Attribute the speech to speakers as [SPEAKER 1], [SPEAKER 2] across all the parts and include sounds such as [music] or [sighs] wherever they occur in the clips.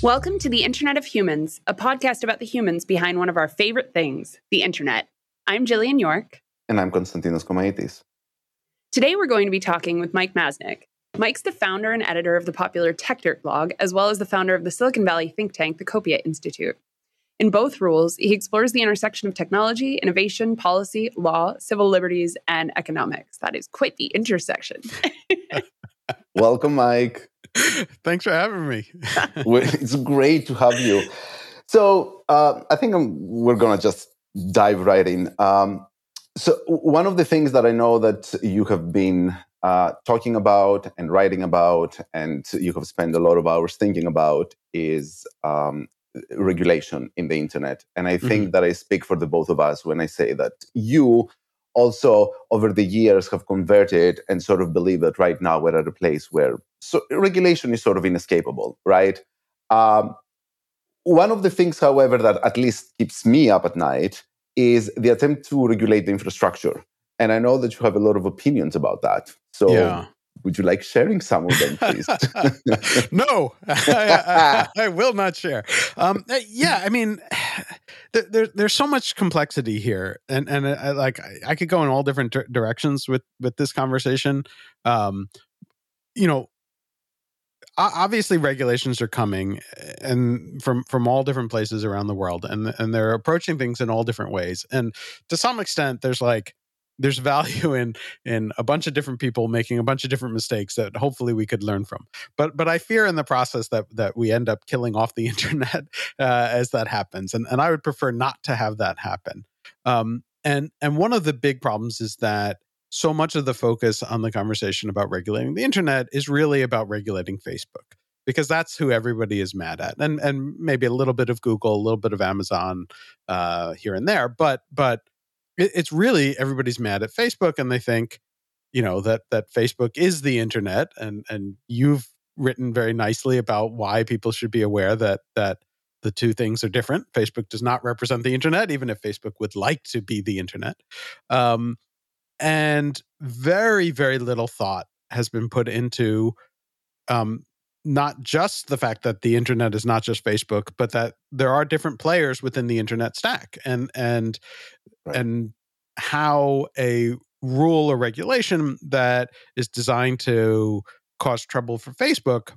[SPEAKER 1] Welcome to the Internet of Humans, a podcast about the humans behind one of our favorite things, the internet. I'm Jillian York.
[SPEAKER 2] And I'm Konstantinos Komaitis.
[SPEAKER 1] Today we're going to be talking with Mike Masnick. Mike's the founder and editor of the popular Techdirt blog, as well as the founder of the Silicon Valley think tank, the Copia Institute. In both roles, he explores the intersection of technology, innovation, policy, law, civil liberties, and economics. That is quite the intersection. [laughs]
[SPEAKER 2] Welcome, Mike. [laughs]
[SPEAKER 3] Thanks for having me. [laughs]
[SPEAKER 2] it's great to have you. So, uh, I think I'm, we're going to just dive right in. Um, so, one of the things that I know that you have been uh, talking about and writing about, and you have spent a lot of hours thinking about, is um, regulation in the internet. And I think mm-hmm. that I speak for the both of us when I say that you also over the years have converted and sort of believe that right now we're at a place where so regulation is sort of inescapable, right? Um, one of the things, however, that at least keeps me up at night is the attempt to regulate the infrastructure. And I know that you have a lot of opinions about that. So yeah. would you like sharing some of them, please? [laughs]
[SPEAKER 3] no, [laughs] I, I, I, will not share. Um, uh, yeah, I mean, there, there's so much complexity here, and and I, like I, I could go in all different directions with with this conversation. Um, you know, obviously regulations are coming and from from all different places around the world and and they're approaching things in all different ways and to some extent there's like there's value [laughs] in in a bunch of different people making a bunch of different mistakes that hopefully we could learn from. But but i fear in the process that that we end up killing off the [laughs] internet uh, as that happens. And and i would prefer not to have that happen. Um and and one of the big problems is that so much of the focus on the conversation about regulating the internet is really about regulating Facebook because that's who everybody is mad at, and and maybe a little bit of Google, a little bit of Amazon uh, here and there, but but it, it's really everybody's mad at Facebook, and they think you know that that Facebook is the internet, and and you've written very nicely about why people should be aware that that the two things are different. Facebook does not represent the internet, even if Facebook would like to be the internet. Um, and very very little thought has been put into um, not just the fact that the internet is not just Facebook, but that there are different players within the internet stack, and and right. and how a rule or regulation that is designed to cause trouble for Facebook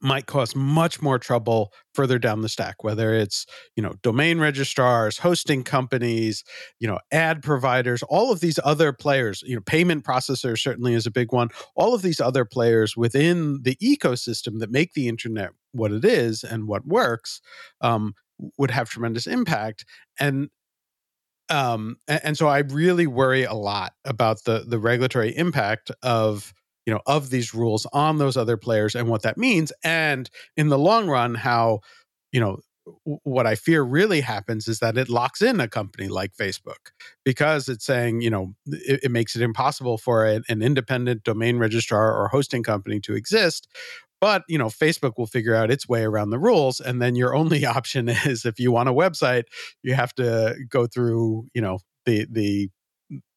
[SPEAKER 3] might cause much more trouble further down the stack whether it's you know domain registrars hosting companies you know ad providers all of these other players you know payment processors certainly is a big one all of these other players within the ecosystem that make the internet what it is and what works um, would have tremendous impact and um and, and so i really worry a lot about the the regulatory impact of you know of these rules on those other players and what that means and in the long run how you know what I fear really happens is that it locks in a company like Facebook because it's saying, you know, it, it makes it impossible for an independent domain registrar or hosting company to exist. But, you know, Facebook will figure out its way around the rules. And then your [laughs] only option is if you want a website, you have to go through, you know, the, the,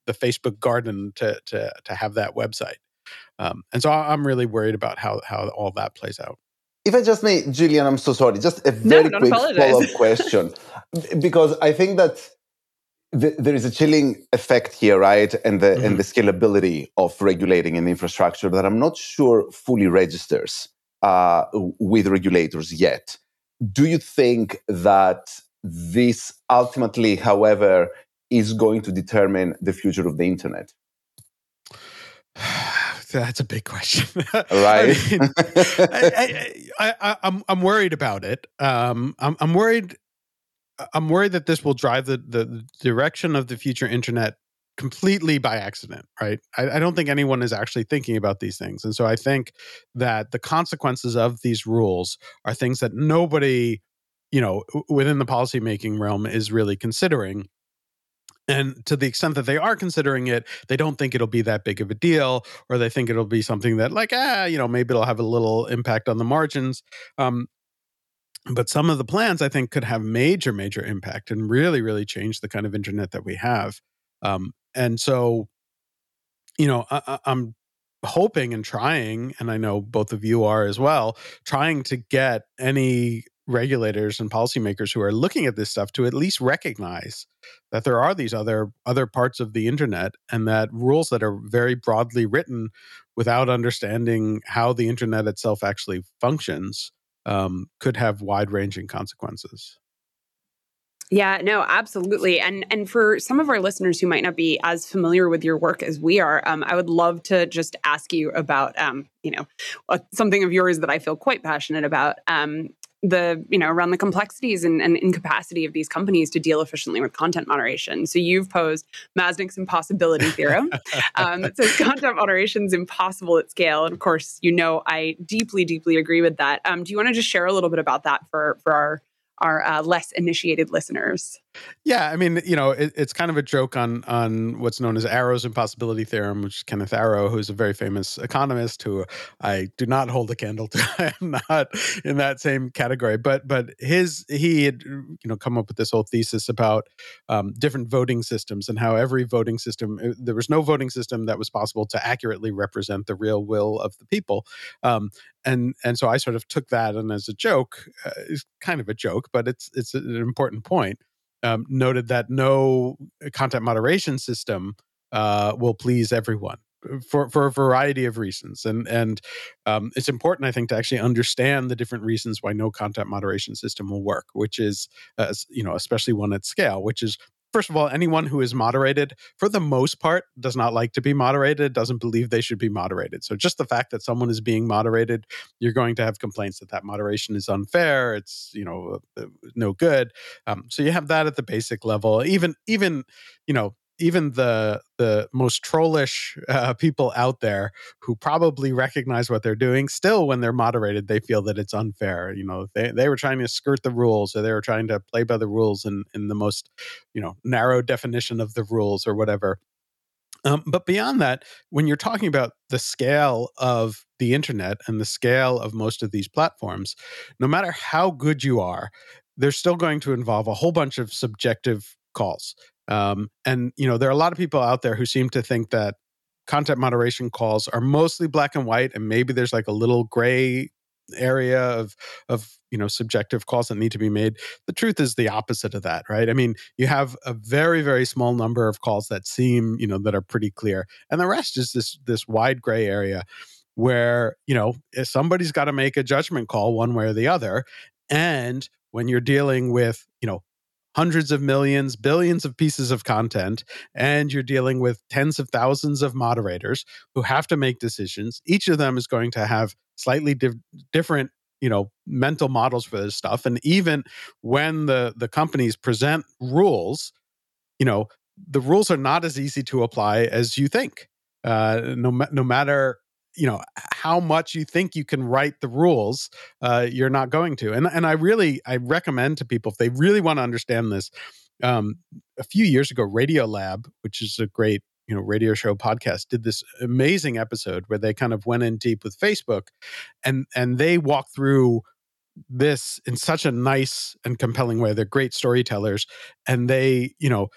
[SPEAKER 3] the Facebook garden to, to, to have that website. Um, and so I'm really worried about how how all that plays out.
[SPEAKER 2] If I just may, Julian, I'm so sorry. Just a very no, quick follow up question, [laughs] because I think that the, there is a chilling effect here, right? And the mm-hmm. and the scalability of regulating an infrastructure that I'm not sure fully registers uh, with regulators yet. Do you think that this ultimately, however, is going to determine the future of the internet? [sighs]
[SPEAKER 3] that's a big question. [laughs]
[SPEAKER 2] right.
[SPEAKER 3] I mean, I, am I, I'm, I'm worried about it. Um, I'm, I'm worried. I'm worried that this will drive the, the direction of the future internet completely by accident, right? I, I, don't think anyone is actually thinking about these things. And so I think that the consequences of these rules are things that nobody, you know, within the policymaking realm is really considering. And to the extent that they are considering it, they don't think it'll be that big of a deal, or they think it'll be something that, like, ah, you know, maybe it'll have a little impact on the margins. Um, but some of the plans, I think, could have major, major impact and really, really change the kind of internet that we have. Um, and so, you know, I, I'm hoping and trying, and I know both of you are as well, trying to get any regulators and policymakers who are looking at this stuff to at least recognize that there are these other other parts of the internet and that rules that are very broadly written without understanding how the internet itself actually functions um, could have wide ranging consequences.
[SPEAKER 1] Yeah, no, absolutely. And and for some of our listeners who might not be as familiar with your work as we are, um, I would love to just ask you about, um, you know, uh, something of yours that I feel quite passionate about. Um, the you know around the complexities and, and, incapacity of these companies to deal efficiently with content moderation. So you've posed Masnick's impossibility [laughs] theorem um, that says content moderation is impossible at scale, and of course, you know I deeply, deeply agree with that. Um, do you want to just share a little bit about that for for our our uh, less initiated listeners?
[SPEAKER 3] Yeah, I mean, you know, it, it's kind of a joke on on what's known as Arrow's impossibility theorem, which is Kenneth Arrow, who's a very famous economist who I do not hold a candle to. [laughs] I am not in that same category, but but his he had you know come up with this whole thesis about um, different voting systems and how every voting system uh, there was no voting system that was possible to accurately represent the real will of the people. Um, and and so I sort of took that and as a joke, uh, it's kind of a joke, but it's it's an important point um, noted that no content moderation system uh, will please everyone for for a variety of reasons. And and um, it's important i think to actually understand the different reasons why no content moderation system will work which is uh, you know especially one at scale which is first of all, anyone who is moderated, for the most part, does not like to be moderated, doesn't believe they should be moderated. So just the fact that someone is being moderated, you're going to have complaints that that moderation is unfair. It's you know uh, no good. Um, so you have that at the basic level. Even even you know even the the most trollish uh, people out there who probably recognize what they're doing still when they're moderated they feel that it's unfair you know they, they were trying to skirt the rules or they were trying to play by the rules in, in the most you know narrow definition of the rules or whatever. Um, but beyond that when you're talking about the scale of the internet and the scale of most of these platforms no matter how good you are they're still going to involve a whole bunch of subjective calls um, and you know, there are a lot of people out there who seem to think that content moderation calls are mostly black and white, and maybe there's like a little gray area of of you know subjective calls that need to be made. The truth is the opposite of that right? I mean you have a very very small number of calls that seem you know that are pretty clear and the rest is this this wide gray area where you know if somebody's got to make a judgment call one way or the other and when you're dealing with you know hundreds of millions, billions of pieces of content, and you're dealing with tens of thousands of moderators who have to make decisions. Each of them is going to have slightly different you know mental models for this stuff and even when the the companies present rules you know the rules are not as easy to apply as you think uh, no, no matter you know how much you think you can write the rules uh, you're not going to and and i really i recommend to people if they really want to understand this um, a few years ago radiolab which is a great you know radio show podcast did this amazing episode where they kind of went in deep with facebook and and they walked through this in such a nice and compelling way they're great storytellers and they you know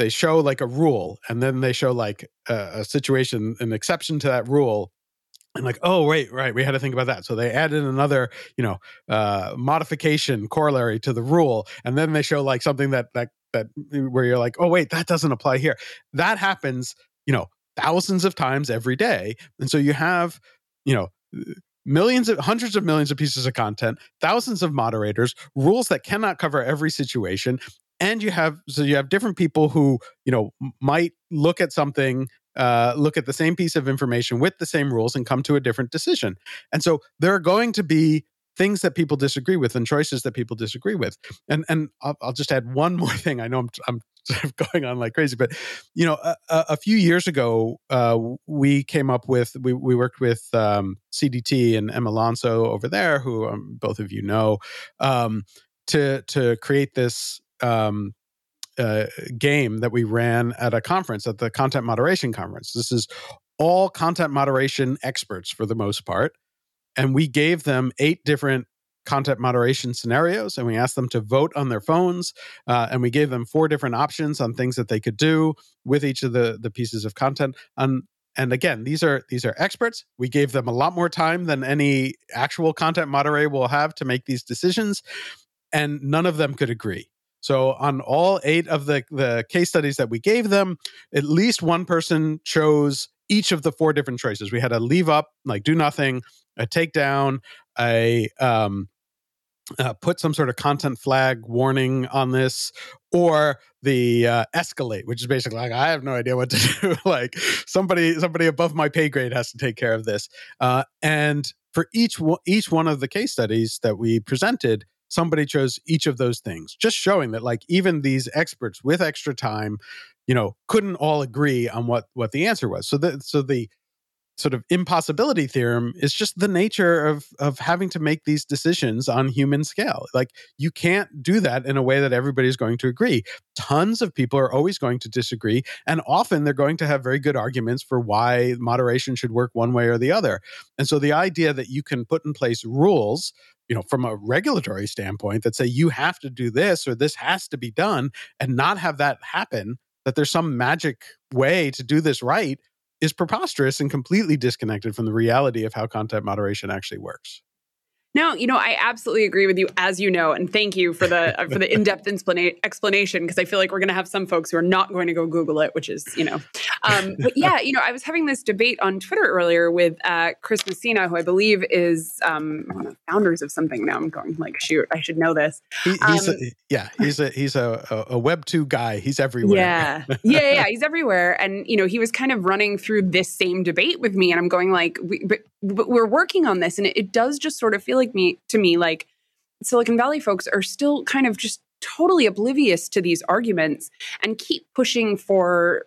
[SPEAKER 3] they show like a rule and then they show like a, a situation an exception to that rule and like oh wait right we had to think about that. So they added another you know uh modification corollary to the rule and then they show like something that that that where you're like oh wait that doesn't apply here. That happens you know thousands of times every day and so you have you know millions of hundreds of millions of pieces of content thousands of moderators rules that cannot cover every situation and you have so you have different people who you know might look at something uh, look at the same piece of information with the same rules and come to a different decision. And so there are going to be things that people disagree with and choices that people disagree with. And and i'll, I'll just add one [laughs] more thing. I know i'm, I'm sort of going on like crazy but you know a, a few years ago uh, we came up with we, we worked with um, cdt and Emma Llansó over there who um, both of you know um, to to create this um, uh, game that we ran at a conference, at the content moderation conference. This is all content moderation experts for the most part. And we gave them eight different content moderation scenarios and we asked them to vote on their phones uh, and we gave them four different options on things that they could do with each of the, the pieces of content and and again, these are these are experts. We gave them a lot more time than any actual content moderator will have to make these decisions, and none of them could agree. So on all eight of the the case studies that we gave them, at least one person chose each of the four different choices. We had a leave up, like do nothing, a takedown, a um, uh, put some sort of content flag warning on this or the uh, escalate which is basically like i have no idea what to do [laughs] like somebody somebody above my pay grade has to take care of this uh, and for each each one of the case studies that we presented somebody chose each of those things just showing that like even these experts with extra time you know couldn't all agree on what what the answer was. So the so the sort of impossibility theorem is just the nature of of having to make these decisions on human scale. Like you can't do that in a way that everybody's going to agree. Tons of people are always going to disagree and often they're going to have very good arguments for why moderation should work one way or the other. And so the idea that you can put in place rules you know from a regulatory standpoint that say you have to do this or this has to be done and not have that happen that there's some magic way to do this right is preposterous and completely disconnected from the reality of how content moderation actually works.
[SPEAKER 1] No, you know, I absolutely agree with you, as you know, and thank you for the uh, for the [laughs] in depth explanation because I feel like we're going to have some folks who are not going to go Google it, which is, you know, um, but yeah, you know, I was having this debate on Twitter earlier with uh, Chris Messina, who I believe is um, one of the founders of something. Now I'm going like, shoot, I should know this.
[SPEAKER 3] He, he's um, a, yeah, he's a he's a, a Web two guy. He's everywhere.
[SPEAKER 1] Yeah, yeah, yeah, he's everywhere, and you know, he was kind of running through this same debate with me, and I'm going like, we, but, but we're working on this, and it, it does just sort of feel like me to me like Silicon Valley folks are still kind of just totally oblivious to these arguments and keep pushing for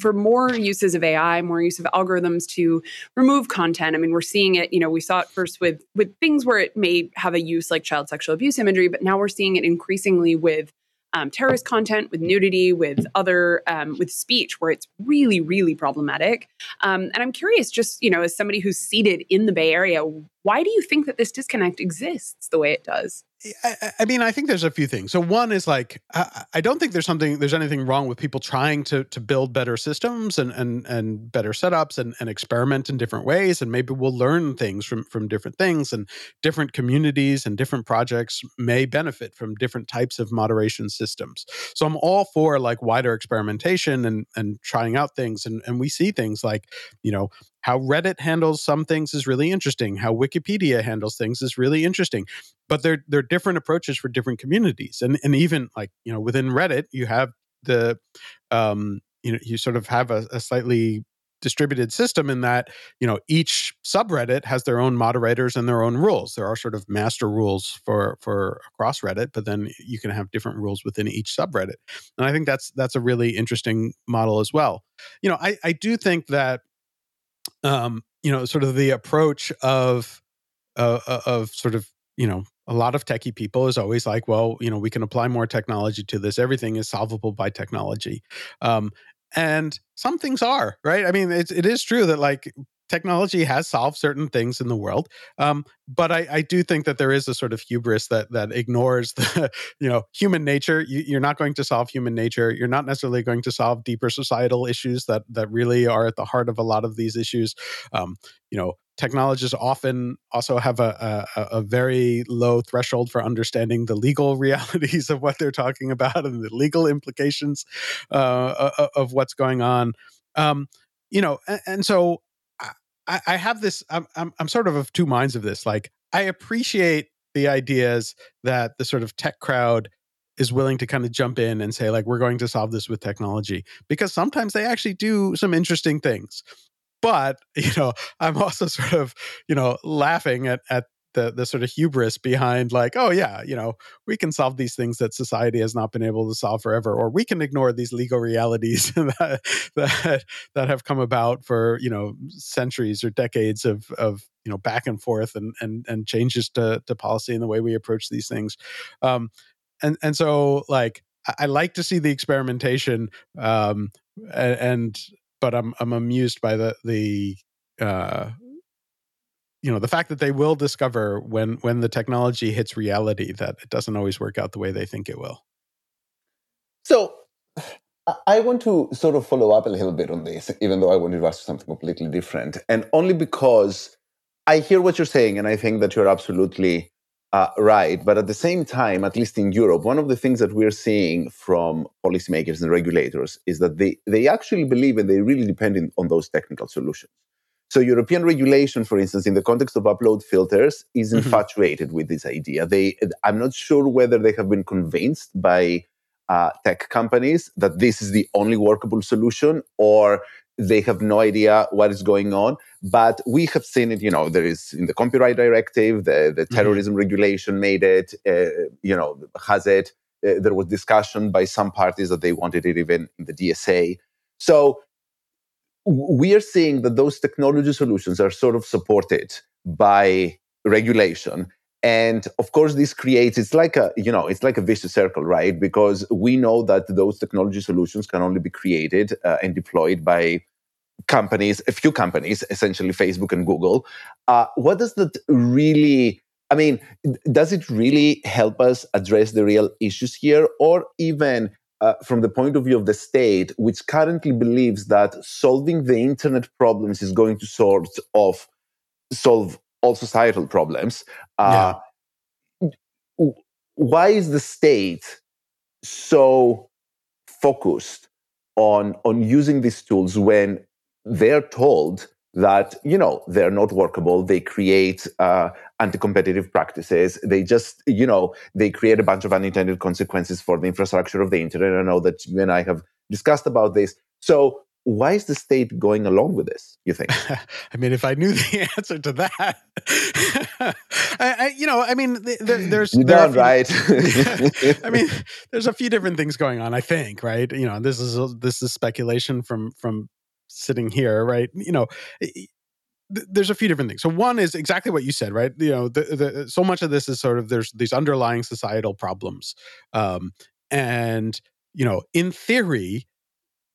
[SPEAKER 1] for more uses of AI, more use of algorithms to remove content. I mean, we're seeing it, you know, we saw it first with with things where it may have a use like child sexual abuse imagery, but now we're seeing it increasingly with um, terrorist content, with nudity, with other, um, with speech, where it's really, really problematic. Um, and I'm curious, just you know, as somebody who's seated in the Bay Area, why do you think that this disconnect exists the way it does?
[SPEAKER 3] I, I, mean, I think there's a few things. So one is like, I, I, don't think there's something, there's anything wrong with people trying to to build better systems and and and better setups and, and experiment in different ways, and maybe we'll learn things from from different things, and different communities and different projects may benefit from different types of moderation systems. So I'm all for like wider experimentation and and trying out things, and and we see things like, you know, how Reddit handles some things is really interesting. How Wikipedia handles things is really interesting. But they're they're different approaches for different communities. And and even like, you know, within Reddit, you have the um, you know, you sort of have a, a slightly distributed system in that you know each subreddit has their own moderators and their own rules there are sort of master rules for for across reddit but then you can have different rules within each subreddit and i think that's that's a really interesting model as well you know i i do think that um, you know, sort of the approach of uh, uh, of sort of you know a lot of techie people is always like, well, you know, we can apply more technology to this. Everything is solvable by technology, um, and some things are right. I mean, it, it is true that like technology has solved certain things in the world um, but I, I, do think that there is a sort of hubris that that ignores [laughs] the you know human nature. You, are not going to solve human nature. You're not necessarily going to solve deeper societal issues that that really are at the heart of a lot of these issues. Um, you know technologists often also have a, a, a, very low threshold for understanding the legal [laughs] realities of what they're talking about and the legal implications uh, of what's going on. Um, you know and, and so I, I have this. I'm, I'm I'm sort of of two minds of this. Like I appreciate the ideas that the sort of tech crowd is willing to kind of jump in and say like we're going to solve this with technology because sometimes they actually do some interesting things but [laughs] you know i'm also sort of you know laughing at at the the sort of hubris behind like oh yeah you know we can solve these things that society has not been able to solve forever or we can ignore these legal realities [laughs] that that that have come about for you know centuries or decades of of you know back and forth and and and changes to to policy and the way we approach these things. Um and and so like I, I like to see the experimentation um and, and but I'm I'm amused by the the uh you know the fact that they will discover when when the technology hits reality that it doesn't always work out the way they think it will
[SPEAKER 2] so I want to sort of follow up a little bit on this, even though I wanted to ask something completely different. And only because I hear what you're saying, and I think that you're absolutely uh, right. But at the same time, at least in Europe, one of the things that we're seeing from policymakers and regulators is that they, they actually believe and they really depend on those technical solutions. So European regulation, for instance, in the context of upload filters, is mm-hmm. infatuated with this idea. They, I'm not sure whether they have been convinced by uh, tech companies that this is the only workable solution, or they have no idea what is going on. But we have seen it. You know, there is in the copyright directive, the the mm-hmm. terrorism mm-hmm. regulation made it. Uh, you know, has it. Uh, there was discussion by some parties that they wanted it even in the DSA. So we are seeing that those technology solutions are sort of supported by regulation. And of course this creates it's like a you know it's like a vicious circle right? Because we know that those technology solutions can only be created uh, and deployed by companies a few companies essentially facebook and google. Uh, what does that really i mean does it really help us address the real issues here? Or even uh, from the point of view of the state, which currently believes that solving the internet problems is going to sort of solve all societal problems. Uh, yeah. Why is the state so focused on on using these tools when they're told that you know they're not workable. They create uh, anti-competitive practices. They just you know they create a bunch of unintended consequences for the infrastructure of the internet. I know that you and i have discussed about this. So why is the state going along with this you think? [laughs]
[SPEAKER 3] I mean if i knew [laughs] the answer to that. [laughs] I, I, you know i mean there, there's
[SPEAKER 2] you
[SPEAKER 3] there
[SPEAKER 2] few, right?
[SPEAKER 3] I mean there's a few different things going on i think right? You know this is this is speculation from from sitting here, right? You know, there's a few different things. So one is exactly what you said, right? You know, the, the, so much of this is sort of there's these underlying societal problems, um, and you know, in theory,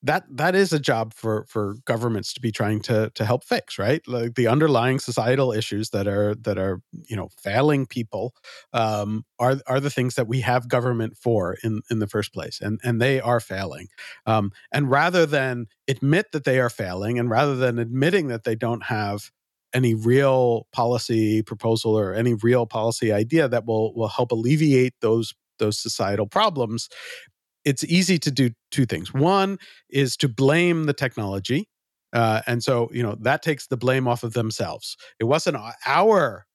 [SPEAKER 3] that that is a job for for governments to be trying to to help fix right? Like the underlying societal issues that are that are you know failing people um, are are the things that we have government for in in the first place and and they are failing. Um, and rather than admit that they are failing and rather than admitting that they don't have any real policy proposal or any real policy idea that will will help alleviate those those societal problems it's easy to do two things. One is to blame the technology. Uh, and so, you know, that takes the blame off of themselves. It wasn't our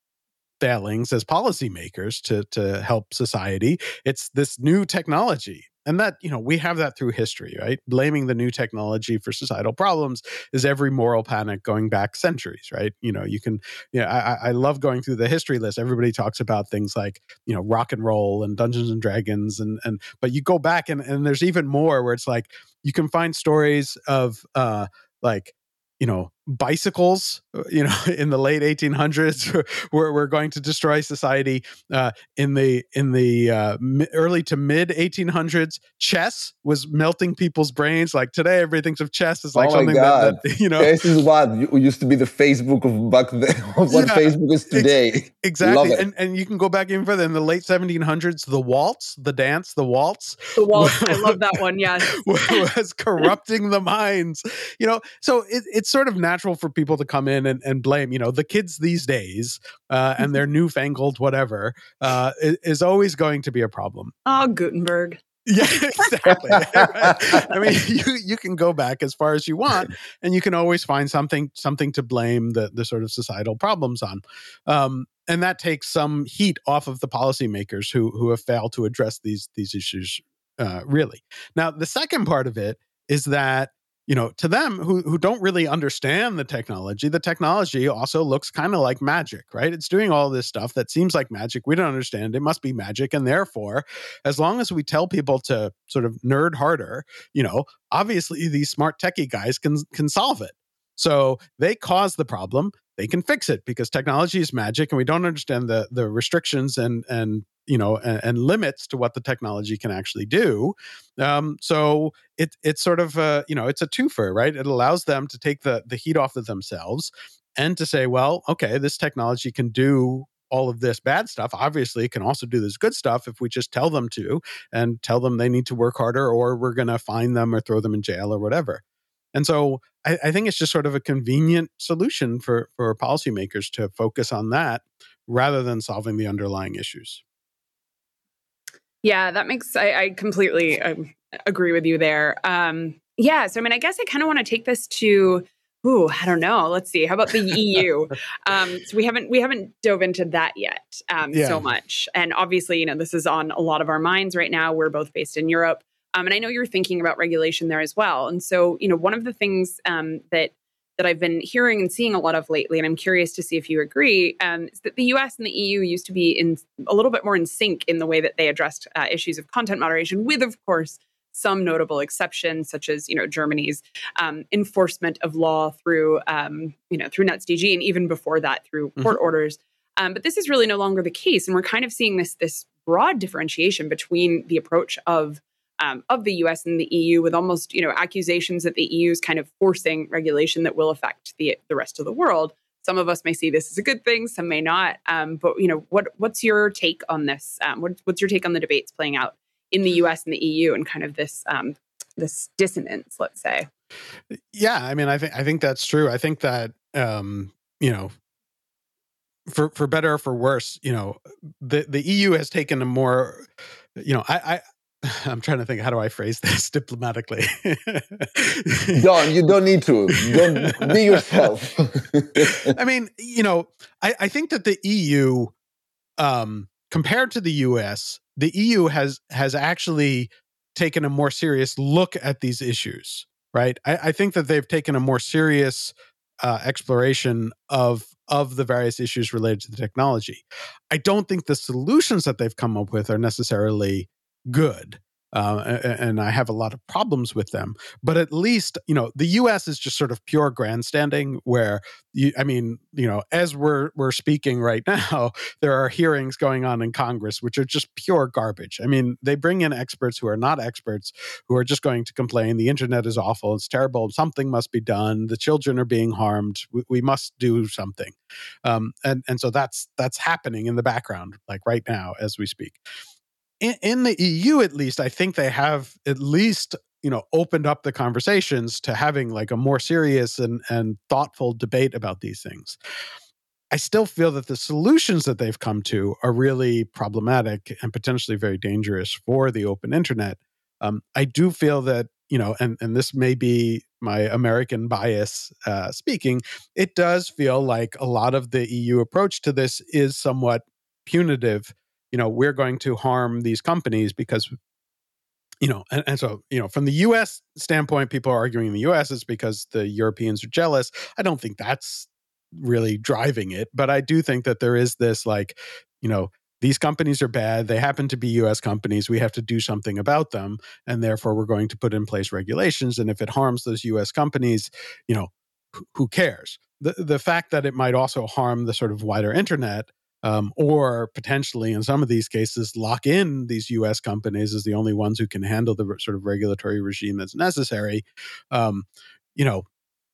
[SPEAKER 3] failings as policymakers to to help society. It's this new technology and that you know we have that through history right? Blaming the new technology for societal problems is every moral panic going back centuries right? You know you can you know I, I love going through the history list. Everybody talks about things like you know rock and roll and dungeons and dragons and and but you go back and and there's even more where it's like you can find stories of uh like you know bicycles uh, you know [laughs] in the late 1800s [laughs] we're, we're going to destroy society uh, in the in the uh, early to mid 1800s chess was melting people's brains. Like today everything's of chess is like oh something that, that, [laughs] you know
[SPEAKER 2] this is what? Used to be the facebook of back then what yeah, facebook is today.
[SPEAKER 3] ex- exactly and, and you can go back even further. In the late 1700s the waltz the dance the waltz
[SPEAKER 1] the waltz. I love that one yes.
[SPEAKER 3] was corrupting the minds. You know so it, it's sort of natural natural for people to come in and, and blame, you know, the kids these days uh, and their newfangled whatever uh, is, is always going to be a problem.
[SPEAKER 1] Oh, Gutenberg.
[SPEAKER 3] Yeah, [laughs] exactly. [laughs] I mean, you you can go back as far as you want, and you can always find something something to blame the the sort of societal problems on, um, and that takes some heat off of the policymakers who who have failed to address these these issues uh, really. Now, the second part of it is that you know, to them who who don't really understand the technology, the technology also looks kind of like magic, right? It's doing all this stuff that seems like magic. We don't understand. It must be magic, and therefore, as long as we tell people to sort of nerd harder, you know, obviously these smart techie guys can can solve it. So they cause the problem. They can fix it because technology is magic, and we don't understand the the restrictions and and you know and, and, limits to what the technology can actually do um, so it, it's sort of a, you know it's a twofer right it allows them to take the the heat off of themselves and to say well okay this technology can do all of this bad stuff. Obviously, it can also do this good stuff if we just tell them to and tell them they need to work harder or we're going to fine them or throw them in jail or whatever. And so I, I, think it's just sort of a convenient solution for, for policymakers to focus on that rather than solving the underlying issues.
[SPEAKER 1] Yeah, that makes, I, I completely um, agree with you there. Um, yeah, so I mean, I guess I kind of want to take this to Ooh, I don't know. Let's see. How about the EU? [laughs] um, so we haven't we haven't dove into that yet um, yeah. so much. And obviously, you know, this is on a lot of our minds right now. We're both based in Europe, um, and I know you're thinking about regulation there as well. And so, you know, one of the things um, that that I've been hearing and seeing a lot of lately, and I'm curious to see if you agree, um, is that the U.S. and the EU used to be in a little bit more in sync in the way that they addressed uh, issues of content moderation, with, of course, some notable exceptions, such as you know Germany's um, enforcement of law through um, you know through NetzDG, and even before that through mm-hmm. court mm-hmm. orders. Um, but this is really no longer the case, and we're kind of seeing this this broad differentiation between the approach of um, of the U.S. and the EU, with almost you know accusations that the EU is kind of forcing regulation that will affect the the rest of the world. Some of us may see this as a good thing, some may not. Um, but you know, what what's your take on this? Um, what, what's your take on the debates playing out in the US and the EU and kind of this um, this dissonance, let's say.
[SPEAKER 3] Yeah, I mean, I think I think that's true. I think that um, you know, for for better or for worse, you know, the the EU has taken a more, you know, I. [laughs] I'm trying to think. How do I phrase this [laughs] diplomatically?
[SPEAKER 2] don't you don't need to. Don't [laughs] be yourself.
[SPEAKER 3] I mean, you know, I, I think that the EU, um, compared to the US, the EU has has actually taken a more serious look at these issues, right? I, I think that they've taken a more serious uh, exploration of of the various issues related to the technology. I don't think the solutions that they've come up with are necessarily good uh, and I have a lot of problems with them. But at least, you know, the U.S. is just sort of pure grandstanding. Where you, I mean, you know, as we're we're speaking right [laughs] now, there are hearings going on in Congress which are just pure garbage. I mean, they bring in experts who are not experts, who are just going to complain the internet is awful, it's terrible, something must be done, the children are being harmed, we, we must do something, um, and and so that's that's happening in the background, like right now as we speak in, in the EU, at least, I think they have at least you know opened up the conversations to having like a more serious and and thoughtful debate about these things. I still feel that the solutions that they've come to are really problematic and potentially very dangerous for the open internet. Um, I do feel that you know, and and this may be my American bias uh, speaking. It does feel like a lot of the EU approach to this is somewhat punitive you know we're going to harm these companies because you know and, and, so you know from the us standpoint people are arguing in the us is because the europeans are jealous. I don't think that's really driving it but i do think that there is this like you know these companies are bad they happen to be us companies we have to do something about them and therefore we're going to put in place regulations and if it harms those us companies you know who cares? The the fact that it might also harm the sort of wider internet um, or potentially in some of these cases lock in these U.S. companies as the only ones who can handle the sort of regulatory regime that's necessary. Um, you know,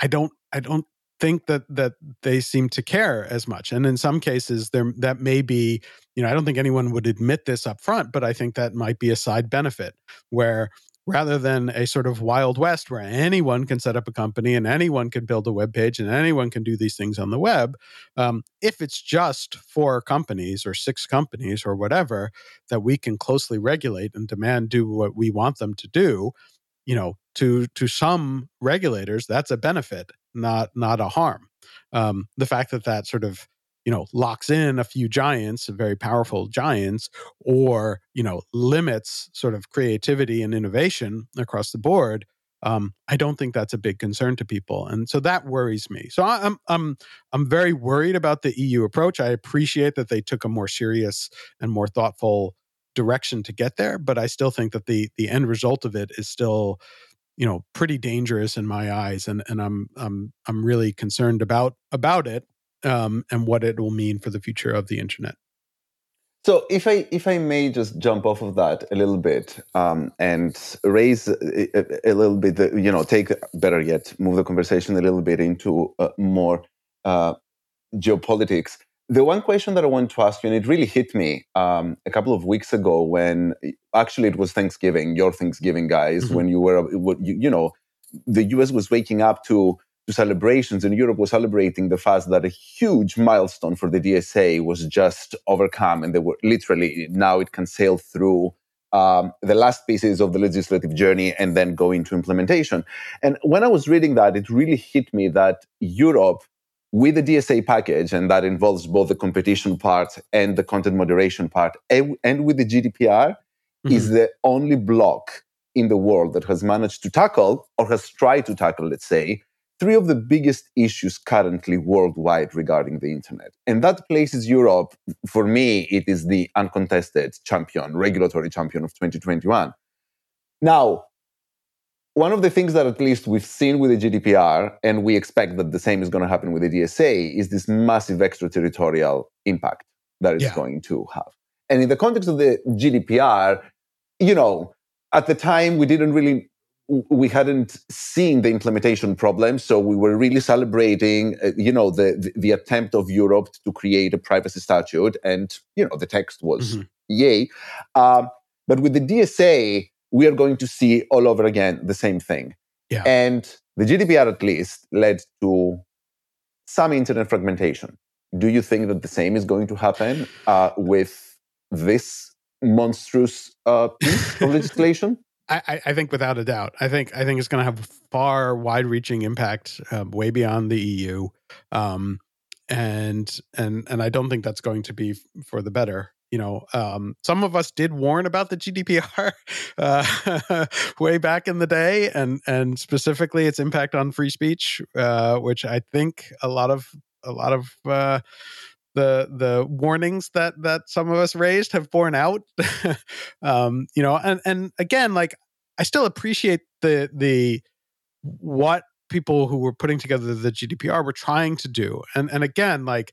[SPEAKER 3] I don't, I don't think that that they seem to care as much, and in some cases, there that may be. You know, I don't think anyone would admit this up front, but I think that might be a side benefit where rather than a sort of wild west where anyone can set up a company and anyone can build a web page and anyone can do these things on the web um, if it's just four companies or six companies or whatever that we can closely regulate and demand do what we want them to do you know to to some regulators that's a benefit not not a harm. Um, the fact that that sort of you know locks in a few giants very powerful giants or you know limits sort of creativity and innovation across the board um, I don't think that's a big concern to people, and so that worries me. So I'm I'm I'm very worried about the EU approach. I appreciate that they took a more serious and more thoughtful direction to get there, but I still think that the the end result of it is still, you know, pretty dangerous in my eyes, and and I'm I'm I'm really concerned about about it um, and what it will mean for the future of the internet.
[SPEAKER 2] So, if I if I may just jump off of that a little bit um, and raise a, a, little bit, the, you know, take better yet, move the conversation a little bit into uh, more uh, geopolitics. the one question that I want to ask you, and it really hit me um, a couple of weeks ago when actually it was Thanksgiving, your Thanksgiving, guys, mm-hmm. when you were, you, you know, the US was waking up to to celebrations and Europe was celebrating the fact that a huge milestone for the DSA was just overcome and they were literally now it can sail through um, the last pieces of the legislative journey and then go into implementation. And when I was reading that, it really hit me that Europe, with the DSA package, and that involves both the competition part and the content moderation part, and with the GDPR, mm-hmm. is the only bloc in the world that has managed to tackle or has tried to tackle, let's say, three of the biggest issues currently worldwide regarding the internet. And that places Europe, for me, it is the uncontested champion, regulatory champion of 2021. Now, one of the things that at least we've seen with the GDPR, and we expect that the same is going to happen with the DSA, is this massive extraterritorial impact that it's yeah. going to have. And in the context of the GDPR, you know, at the time we didn't really we hadn't seen the implementation problem, so we were really celebrating, uh, you know, the, the, the attempt of Europe to create a privacy statute, and you know, the text was mm-hmm. yay. Um, but with the DSA, we are going to see all over again the same thing.
[SPEAKER 3] Yeah.
[SPEAKER 2] And the GDPR, at least, led to some internet fragmentation. Do you think that the same is going to happen uh, with this monstrous uh, piece of [laughs] legislation?
[SPEAKER 3] I, I, think without a doubt, I think I think it's going to have far wide-reaching impact, uh, way beyond the EU, um, and and and I don't think that's going to be for the better. You know, um, some of us did warn about the GDPR [laughs] uh, [laughs] way back in the day, and and specifically its impact on free speech, uh, which I think a lot of a lot of uh, the the warnings that that some of us raised have borne out. [laughs] Um you know and and again like i still appreciate the the what people who were putting together the gdpr were trying to do. And and again like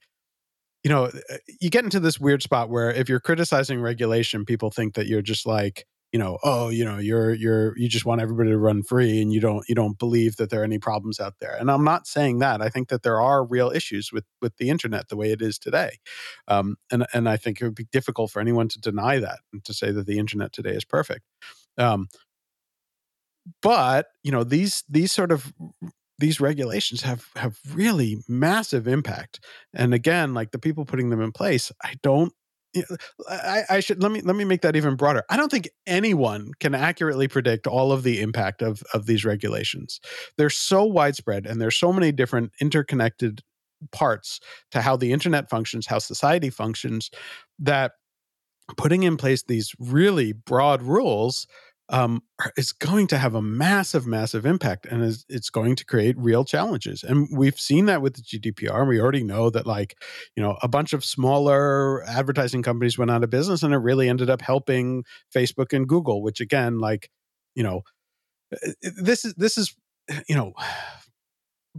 [SPEAKER 3] you know you get into this weird spot where if you're criticizing regulation people think that you're just like you know oh you know you're you're you just want everybody to run free and you don't you don't believe that there are any problems out there. And i'm not saying that i think that there are real issues with with the internet the way it is today um, and and i think it would be difficult for anyone to deny that and to say that the internet today is perfect um, but you know these these sort of these regulations have have really massive impact and again like the people putting them in place i don't I, I, should let me let me make that even broader. I don't think anyone can accurately predict all of the impact of of these regulations. They're so widespread and there's so many different interconnected parts to how the internet functions, how society functions, that putting in place these really broad rules um, is going to have a massive, massive impact, and is, it's going to create real challenges. And we've seen that with the GDPR. We already know that, like, you know, a bunch of smaller advertising companies went out of business, and it really ended up helping Facebook and Google. Which, again, like, you know, this is this is, [sighs] you know. [sighs]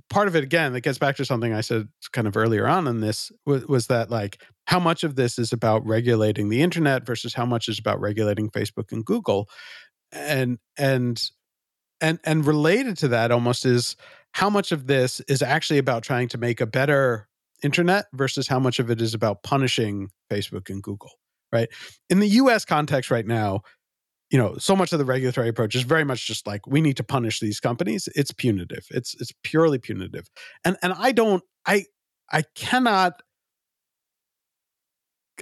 [SPEAKER 3] Part of it again that gets back to something I said kind of earlier on in this was, was that like how much of this is about regulating the internet versus how much is about regulating Facebook and Google and and and and related to that almost is how much of this is actually about trying to make a better internet versus how much of it is about punishing Facebook and Google, right? In the US context right now, you know, so much of the regulatory approach is very much just like we need to punish these companies. It's punitive. It's it's purely punitive. And and I don't I I cannot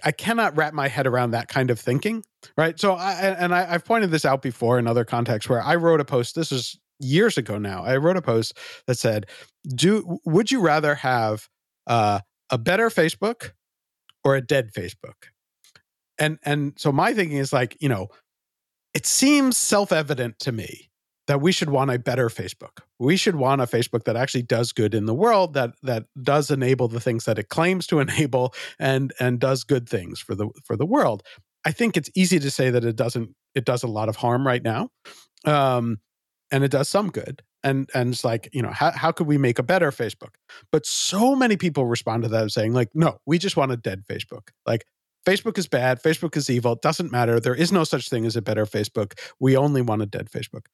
[SPEAKER 3] I cannot wrap my head around that kind of thinking, right? So, I, and I, have pointed this out before in other contexts where I wrote a post. This is years ago now. I wrote a post that said, "Do would you rather have uh, a better Facebook or a dead Facebook?" And and so my thinking is like, you know, it seems self evident to me that we should want a better Facebook. We should want a Facebook that actually does good in the world, that that does enable the things that it claims to [laughs] enable, and and does good things for the for the world. I think it's easy to say that it doesn't. It does a lot of harm right now, um, and it does some good. And and it's like you know how how could we make a better Facebook? But so many people respond to that saying like, no, we just want a dead Facebook. Like Facebook is bad. Facebook is evil. It doesn't matter. There is no such thing as a better Facebook. We only want a dead Facebook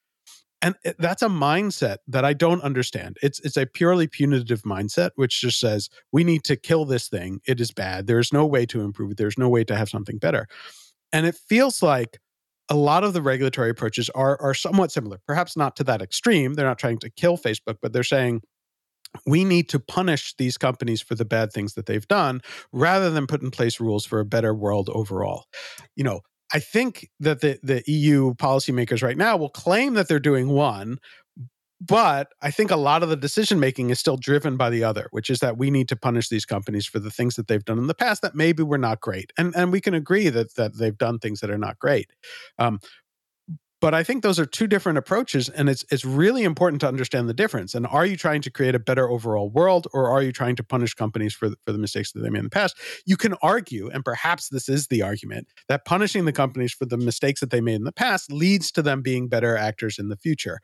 [SPEAKER 3] And that's a mindset that I don't understand. It's it's a purely punitive mindset, which just says we need to kill this thing. It is bad. There's no way to improve it. There's no way to have something better. And it feels like a lot of the regulatory approaches are are somewhat similar. Perhaps not to that extreme. They're not trying to kill Facebook, but they're saying we need to punish these companies for the bad things that they've done rather than put in place rules for a better world overall. You know, I think that the, the EU policymakers right now will claim that they're doing one, but I think a lot of the decision making is still driven by the other, which is that we need to punish these companies for the things that they've done in the past that maybe were not great, and and we can agree that that they've done things that are not great. Um, but I think those are two different approaches, and it's it's really important to understand the difference. And are you trying to create a better overall world, or are you trying to punish companies for for the mistakes that they made in the past? You can argue, and perhaps this is the argument that punishing the companies for the mistakes that they made in the past leads to them being better actors in the future.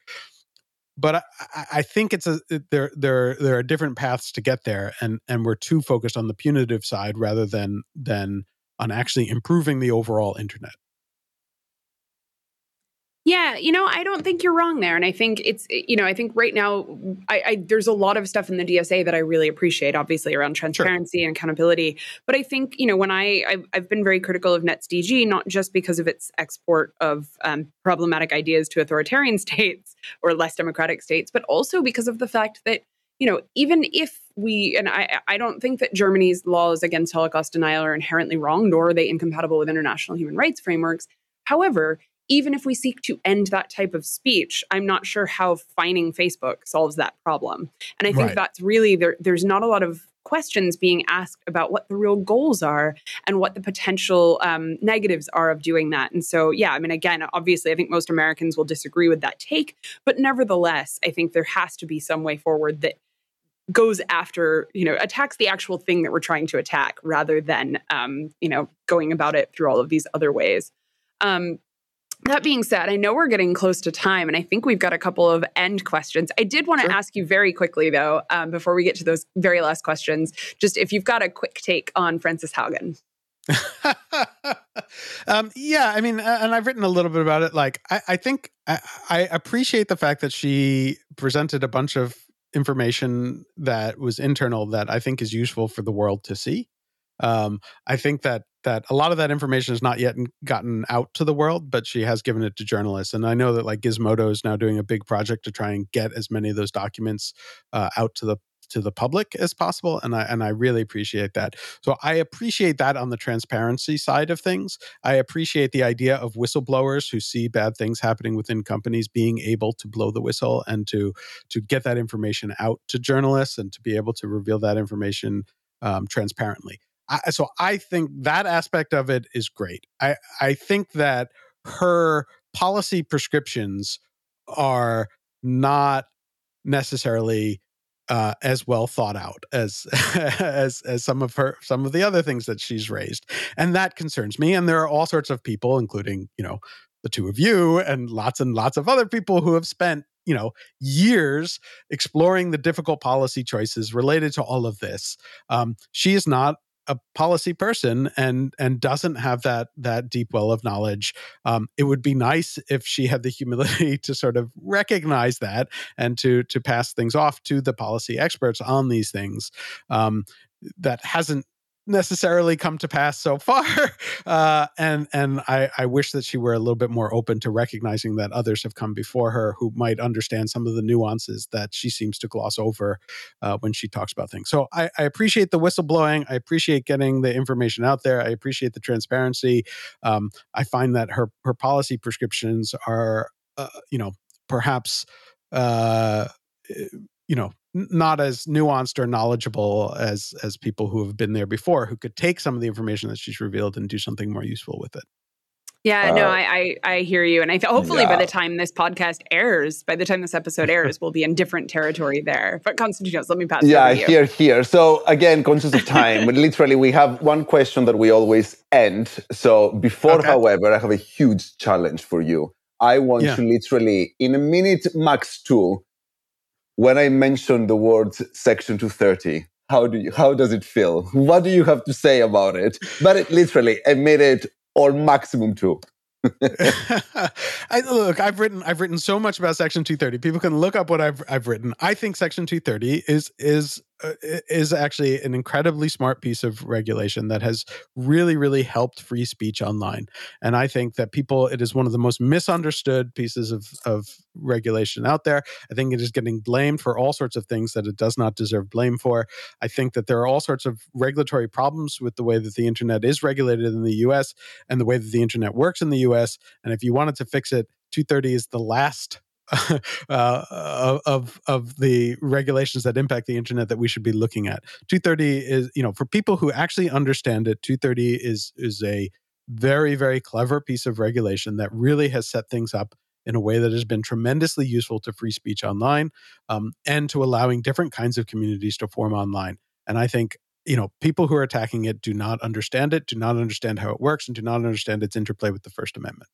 [SPEAKER 3] But I, I think it's a there there there are different paths to get there, and and we're too focused on the punitive side rather than than on actually improving the overall internet.
[SPEAKER 1] Yeah, you know, I don't think you're wrong there, and I think it's you know, I think right now, I, I there's a lot of stuff in the DSA that I really appreciate, obviously around transparency sure. and accountability. But I think you know, when I I've, I've, been very critical of NetzDG, not just because of its export of um, problematic ideas to authoritarian [laughs] states or less democratic states, but also because of the fact that you know, even if we, and I, I don't think that Germany's laws against Holocaust denial are inherently wrong, nor are they incompatible with international human rights frameworks. However, even if we seek to end that type of speech, I'm not sure how fining Facebook solves that problem. And I think right. that's really there, there's not a lot of questions being asked about what the real goals are and what the potential um, negatives are of doing that. And so, yeah, I mean, again, obviously, I think most Americans will disagree with that take, but nevertheless, I think there has to be some way forward that goes after you know attacks the actual thing that we're trying to attack rather than um, you know going about it through all of these other ways um, that being said, I know we're getting close to time, and I think we've got a couple of end questions. I did want to sure. ask you very quickly, though, um, before we get to those very last questions, just if you've got a quick take on Frances Haugen. [laughs]
[SPEAKER 3] um, yeah, I mean, and I've written a little bit about it. Like, I, I think I, I appreciate the fact that she presented a bunch of information that was internal that I think is useful for the world to see. Um, I think that that a lot of that information has not yet gotten out to the world, but she has given it to journalists. And I know that like Gizmodo is now doing a big project to try and get as many of those documents uh, out to the to the public as possible and I and I really appreciate that. So I appreciate that on the transparency side of things. I appreciate the idea of whistleblowers who see bad things happening within companies being able to blow the whistle and to to get that information out to journalists and to be able to reveal that information um, transparently. I, so I think that aspect of it is great. I I think that her policy prescriptions are not necessarily uh, as well thought out as [laughs] as as some of her some of the other things that she's raised, and that concerns me. And there are all sorts of people, including you know the two of you and lots and lots of other people who have spent you know years exploring the difficult policy choices related to all of this. Um, she is not a policy person and and doesn't have that that deep well of knowledge um, it would be nice if she had the humility [laughs] to sort of recognize that and to to pass things off to the policy experts on these things um, that hasn't necessarily come to pass so far. [laughs] Uh, and and I, I wish that she were a little bit more open to recognizing that others have come before her who might understand some of the nuances that she seems to gloss over uh, when she talks about things. So I, I, appreciate the whistleblowing. I appreciate getting the information out there. I appreciate the transparency. Um, I find that her her policy prescriptions are, uh, you know, perhaps uh, you know not as nuanced or knowledgeable as as people who have been there before who could take some of the information that she's revealed and do something more useful with it
[SPEAKER 1] yeah, uh, no, I, I, I hear you, and I th- hopefully yeah. by the time this podcast airs, by the time this episode [laughs] airs, we'll be in different territory there. But Konstantinos, let me pass.
[SPEAKER 2] Yeah, here, here. So again, conscious of time, literally, we have one question that we always end. So before, okay. however, I have a huge challenge for you. I want yeah. to literally, in a minute max two, when I mention the word Section 230, how do you how does it feel? What do you have to say about it? But it literally a minute or maximum two. [laughs]
[SPEAKER 3] I, look, I've written I've written so much about Section 230. People can look up what I've I've written. I think Section 230 is is Uh, is actually an incredibly smart piece of regulation that has really really helped free speech online. And I think that people it is one of the most misunderstood pieces of of regulation out there. I think it is getting blamed for all sorts of things that it does not deserve blame for. I think that there are all sorts of regulatory problems with the way that the internet is regulated in the US and the way that the internet works in the US. And if you wanted to fix it, 230 is the last [laughs] uh, of of the regulations that impact the internet that we should be looking at. 230 is, you know, for people who actually understand it, 230 is is a very very clever piece of regulation that really has set things up in a way that has been tremendously useful to free speech online um, and to allowing different kinds of communities to form online. And I think you know, people who are attacking it do not understand it, do not understand how it works, and do not understand its interplay with the First Amendment.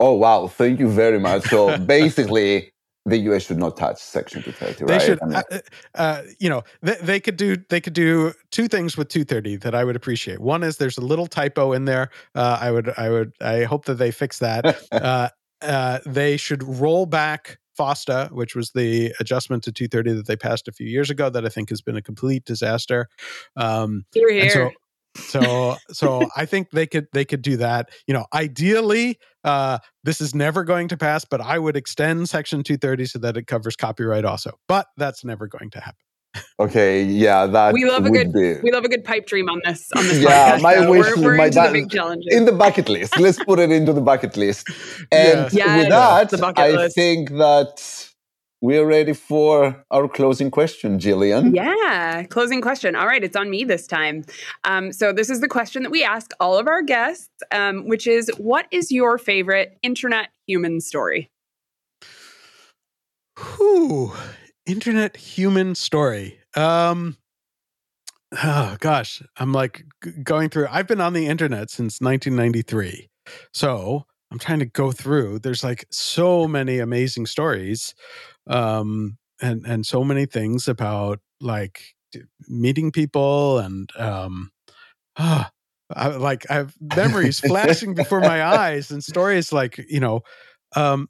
[SPEAKER 2] Oh wow! Thank you very much. So basically, the U.S. should not touch Section 230.
[SPEAKER 3] They
[SPEAKER 2] right?
[SPEAKER 3] should, I mean, uh, uh, you know, they, they, could do they could do two things with 230 that I would appreciate. One is there's a little typo in there. Uh, I would I would I hope that they fix that. [laughs] Uh, uh, they should roll back FOSTA, which was the adjustment to 230 that they passed a few years ago, that I think has been a complete disaster.
[SPEAKER 1] Um, here, here.
[SPEAKER 3] So, so, so I think they could they could do that. You know, ideally, uh, this is never going to pass, but I would extend Section 230 so that it covers copyright also. But that's never going to happen.
[SPEAKER 2] Okay, yeah, that
[SPEAKER 1] we love a good be. we love a good pipe dream on this on this. [laughs]
[SPEAKER 2] Yeah,
[SPEAKER 1] podcast,
[SPEAKER 2] my so wish,
[SPEAKER 1] we're, we're
[SPEAKER 2] my
[SPEAKER 1] ba- big challenges
[SPEAKER 2] in the bucket list. Let's put it into the bucket list. [laughs] And
[SPEAKER 1] yeah.
[SPEAKER 2] with
[SPEAKER 1] yeah,
[SPEAKER 2] that, I list. think that we're ready for our closing question, Jillian.
[SPEAKER 1] Yeah, closing question. All right, it's on me this time. Um, so this is the question that we ask all of our guests, um, which is, what is your favorite internet human story?
[SPEAKER 3] Whew internet human story. Um, oh gosh, I'm like g- going through. I've been on the internet since 1993, so I'm trying to go through. There's like so many amazing stories, um, and and so many things about like meeting people and um, ah, I, like I have memories [laughs] flashing before my eyes and stories like you know, um,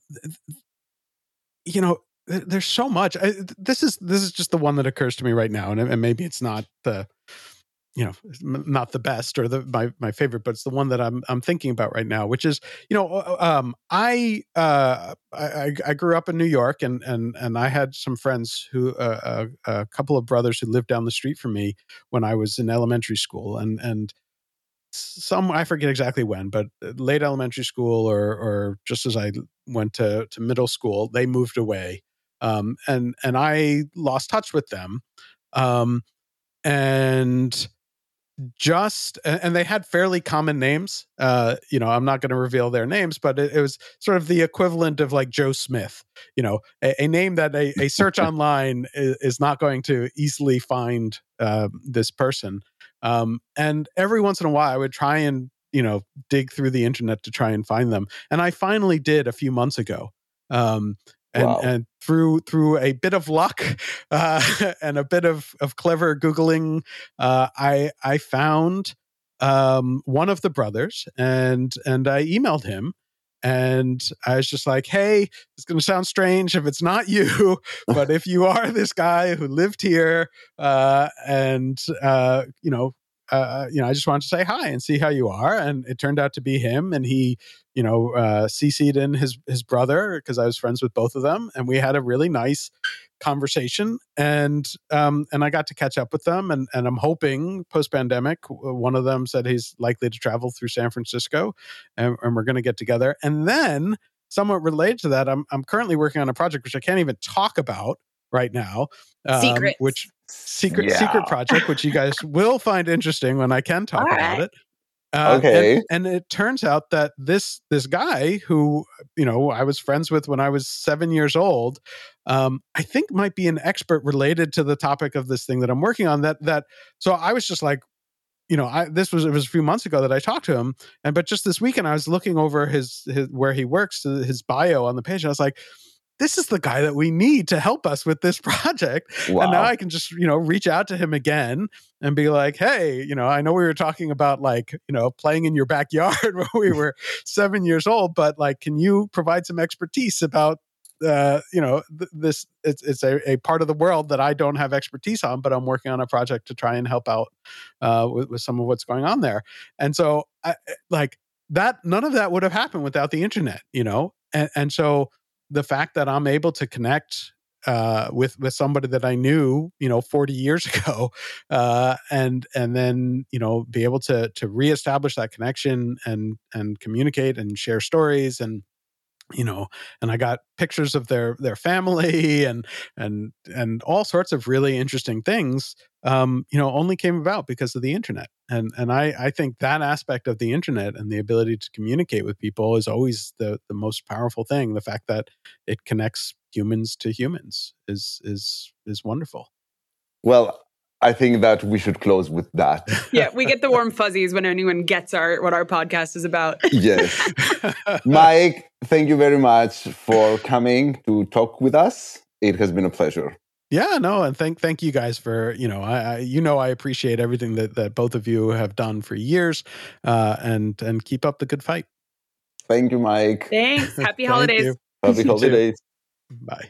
[SPEAKER 3] you know there's so much I, this is this is just the one that occurs to me right now and, and maybe it's not the you know not the best or the my my favorite but it's the one that i'm i'm thinking about right now which is you know um i uh i i grew up in new york and and and i had some friends who uh, a, uh, a couple of brothers who lived down the street from me when i was in elementary school and and some I forget exactly when, but uh, late elementary school or or just as I went to to middle school, they moved away, um, and and I lost touch with them, um, and just and they had fairly common names. Uh, you know, I'm not going to reveal their names, but it, it, was sort of the equivalent of like Joe Smith. You know, a, a name that a, a search [laughs] online is, is, not going to easily find uh, this person. Um, and every once in a while, I would try and you know dig through the internet to try and find them, and I finally did a few months ago. Um, and, wow. and through through a bit of luck [laughs] uh, [laughs] and a bit of, of clever googling, uh, I I found um, one of the brothers and and I emailed him and I was just like, "Hey, it's going to sound strange if it's not you, [laughs] but if you are this guy who lived here, uh, and uh, you know, uh, you know, I just wanted to say hi and see how you are." And it turned out to be him, and he you know, uh, CC'd in his his brother because I was friends with both of them, and we had a really nice conversation. And um, and I got to catch up with them, and and I'm hoping post pandemic, one of them said he's likely to travel through San Francisco, and, and we're going to get together. And then, somewhat related to that, I'm I'm currently working on a project which I can't even talk about right now,
[SPEAKER 1] um,
[SPEAKER 3] which secret yeah. secret project, which you guys [laughs] will find interesting when I can talk about it.
[SPEAKER 2] Uh, okay.
[SPEAKER 3] And, and, it turns out that this this guy who you know I was friends with when I was seven years old, um, I think might be an expert related to the topic of this thing that I'm working on. That that so I was just like, you know, I this was it was a few months ago that I talked to him, and but just this weekend I was looking over his his where he works, his bio on the page, and I was like, this is the guy that we need to help us with this [laughs] project.
[SPEAKER 2] Wow.
[SPEAKER 3] And now I can just, you know, reach out to him again and be like, hey, you know, I know we were talking about like, you know, playing in your backyard [laughs] when we were seven years old, but like, can you provide some expertise about uh, you know, th- this it's it's a, a part of the world that I don't have expertise on, but I'm working on a project to try and help out uh, with, with some of what's going on there. And so, I, like that, none of that would have happened without the internet, you know. And, and so, the fact that I'm able to connect uh, with with somebody that I knew, you know, 40 years [laughs] ago, uh, and and then you know be able to to reestablish that connection and and communicate and share stories and you know and i got pictures of their their family [laughs] and and and all sorts of really interesting things um you know only came about because of the internet and and i i think that aspect of the internet and the ability to communicate with people is always the the most powerful thing the fact that it connects humans to humans is is is wonderful
[SPEAKER 2] well I think that we should close with that.
[SPEAKER 1] Yeah, we get the warm [laughs] fuzzies when anyone gets our what our podcast is about.
[SPEAKER 2] yes. [laughs] Mike, thank you very much for coming to talk with us. It has been a pleasure.
[SPEAKER 3] Yeah, no, and thank thank you guys for you know I, I you know I appreciate everything that that both of you have done for years, uh, and and keep up the good fight.
[SPEAKER 2] Thank you, Mike.
[SPEAKER 1] Thanks. [laughs] Happy holidays.
[SPEAKER 2] Happy [laughs] holidays.
[SPEAKER 3] Bye.